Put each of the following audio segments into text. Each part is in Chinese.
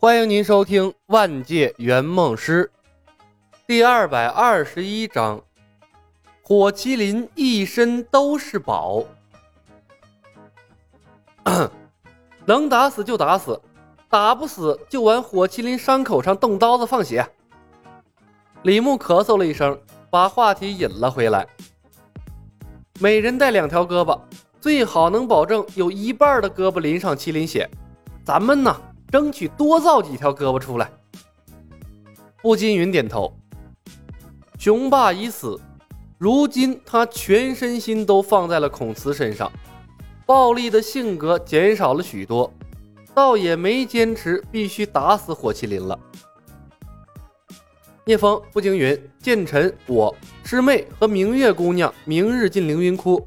欢迎您收听《万界圆梦师》第二百二十一章：火麒麟一身都是宝，能打死就打死，打不死就往火麒麟伤口上动刀子放血。李牧咳嗽了一声，把话题引了回来。每人带两条胳膊，最好能保证有一半的胳膊淋上麒麟血。咱们呢？争取多造几条胳膊出来。步惊云点头。雄霸已死，如今他全身心都放在了孔慈身上，暴力的性格减少了许多，倒也没坚持必须打死火麒麟了。聂风、步惊云、剑尘、我师妹和明月姑娘明日进凌云窟。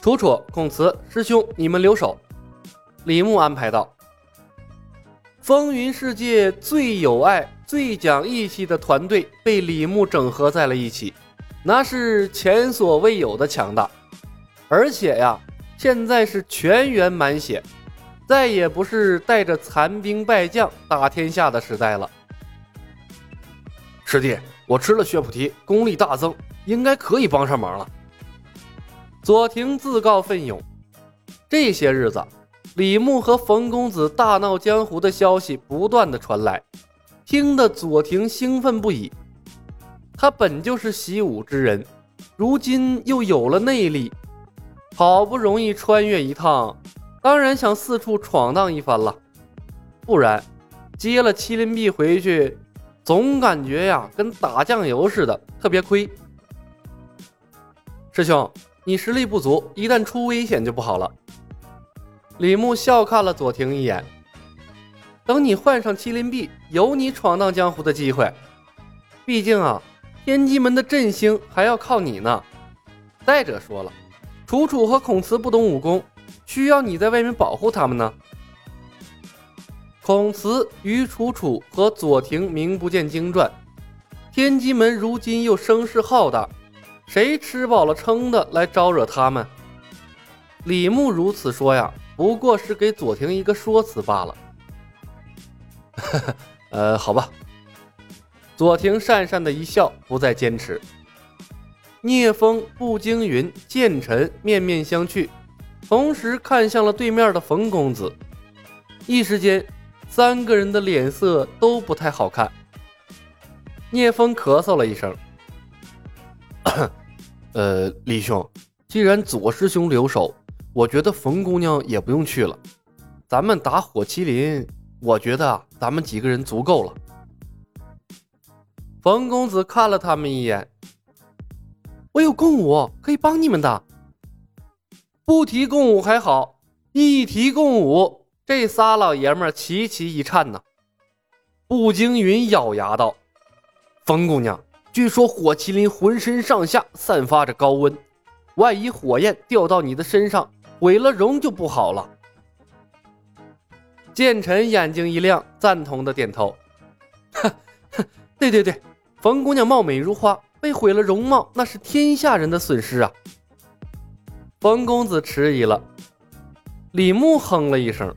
楚楚、孔慈师兄，你们留守。李牧安排道。风云世界最有爱、最讲义气的团队被李牧整合在了一起，那是前所未有的强大。而且呀，现在是全员满血，再也不是带着残兵败将打天下的时代了。师弟，我吃了血菩提，功力大增，应该可以帮上忙了。左庭自告奋勇。这些日子。李牧和冯公子大闹江湖的消息不断的传来，听得左庭兴奋不已。他本就是习武之人，如今又有了内力，好不容易穿越一趟，当然想四处闯荡一番了。不然，接了麒麟臂回去，总感觉呀跟打酱油似的，特别亏。师兄，你实力不足，一旦出危险就不好了。李牧笑看了左庭一眼，等你换上麒麟臂，有你闯荡江湖的机会。毕竟啊，天机门的振兴还要靠你呢。再者说了，楚楚和孔慈不懂武功，需要你在外面保护他们呢。孔慈与楚楚和左庭名不见经传，天机门如今又声势浩大，谁吃饱了撑的来招惹他们？李牧如此说呀。不过是给左庭一个说辞罢了。呃，好吧。左庭讪讪的一笑，不再坚持。聂风、步惊云、剑尘面面相觑，同时看向了对面的冯公子。一时间，三个人的脸色都不太好看。聂风咳嗽了一声：“ 呃，李兄，既然左师兄留守。”我觉得冯姑娘也不用去了，咱们打火麒麟，我觉得咱们几个人足够了。冯公子看了他们一眼，我有共舞可以帮你们的。不提共舞还好，一提共舞，这仨老爷们齐齐一颤呐。步惊云咬牙道：“冯姑娘，据说火麒麟浑身上下散发着高温，万一火焰掉到你的身上。”毁了容就不好了。剑尘眼睛一亮，赞同的点头：“ 哼哼，对对对，冯姑娘貌美如花，被毁了容貌，那是天下人的损失啊。”冯公子迟疑了。李牧哼了一声：“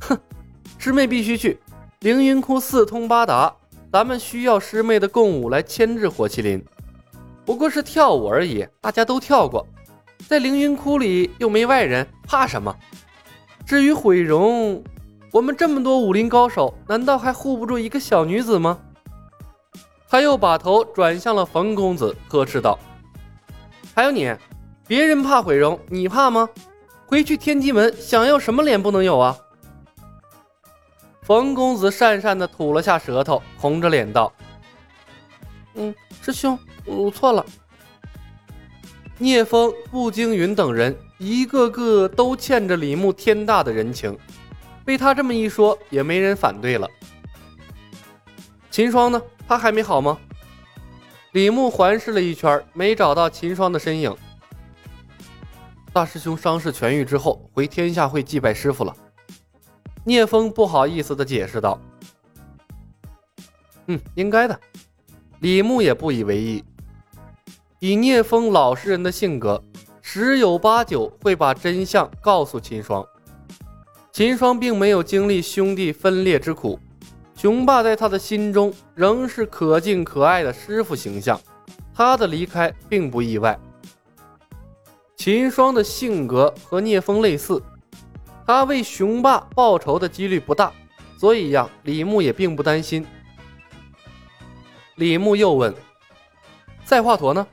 哼，师妹必须去。凌云窟四通八达，咱们需要师妹的共舞来牵制火麒麟。不过是跳舞而已，大家都跳过。”在凌云窟里又没外人，怕什么？至于毁容，我们这么多武林高手，难道还护不住一个小女子吗？他又把头转向了冯公子，呵斥道：“还有你，别人怕毁容，你怕吗？回去天机门想要什么脸不能有啊？”冯公子讪讪地吐了下舌头，红着脸道：“嗯，师兄，我错了。”聂风、步惊云等人一个个都欠着李牧天大的人情，被他这么一说，也没人反对了。秦霜呢？他还没好吗？李牧环视了一圈，没找到秦霜的身影。大师兄伤势痊愈之后，回天下会祭拜师傅了。聂风不好意思的解释道：“嗯，应该的。”李牧也不以为意。以聂风老实人的性格，十有八九会把真相告诉秦霜。秦霜并没有经历兄弟分裂之苦，雄霸在他的心中仍是可敬可爱的师傅形象。他的离开并不意外。秦霜的性格和聂风类似，他为雄霸报仇的几率不大，所以呀，李牧也并不担心。李牧又问：“赛华佗呢？”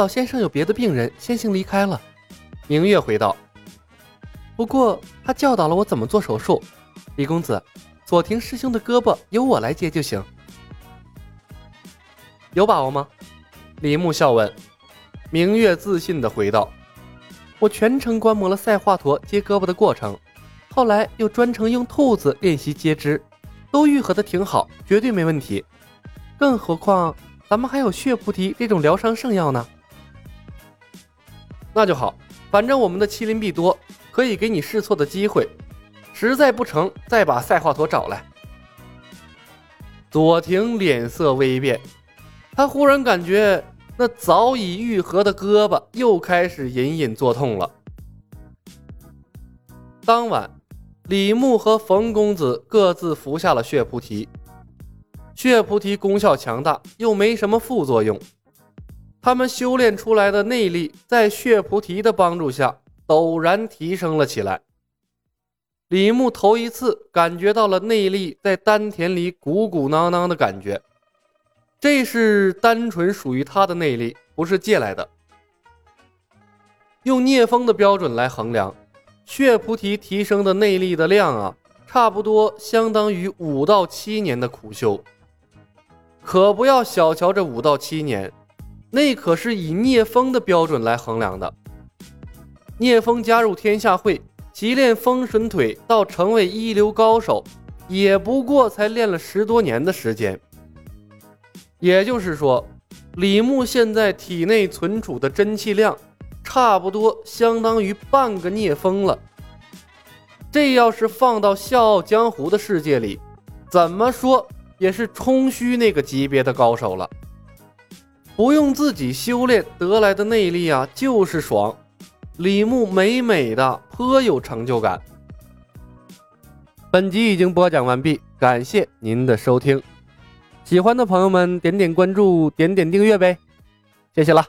老先生有别的病人，先行离开了。明月回道：“不过他教导了我怎么做手术。李公子，左庭师兄的胳膊由我来接就行。有把握吗？”李牧笑问。明月自信的回道：“我全程观摩了赛华佗接胳膊的过程，后来又专程用兔子练习接肢。”都愈合的挺好，绝对没问题。更何况咱们还有血菩提这种疗伤圣药呢。那就好，反正我们的麒麟臂多，可以给你试错的机会。实在不成，再把赛华佗找来。左庭脸色微变，他忽然感觉那早已愈合的胳膊又开始隐隐作痛了。当晚。李牧和冯公子各自服下了血菩提，血菩提功效强大，又没什么副作用。他们修炼出来的内力，在血菩提的帮助下，陡然提升了起来。李牧头一次感觉到了内力在丹田里鼓鼓囊囊的感觉，这是单纯属于他的内力，不是借来的。用聂风的标准来衡量。血菩提提升的内力的量啊，差不多相当于五到七年的苦修。可不要小瞧这五到七年，那可是以聂风的标准来衡量的。聂风加入天下会，习练风神腿到成为一流高手，也不过才练了十多年的时间。也就是说，李牧现在体内存储的真气量。差不多相当于半个聂风了。这要是放到笑傲江湖的世界里，怎么说也是冲虚那个级别的高手了。不用自己修炼得来的内力啊，就是爽。李牧美美的，颇有成就感。本集已经播讲完毕，感谢您的收听。喜欢的朋友们点点关注，点点订阅呗，谢谢了。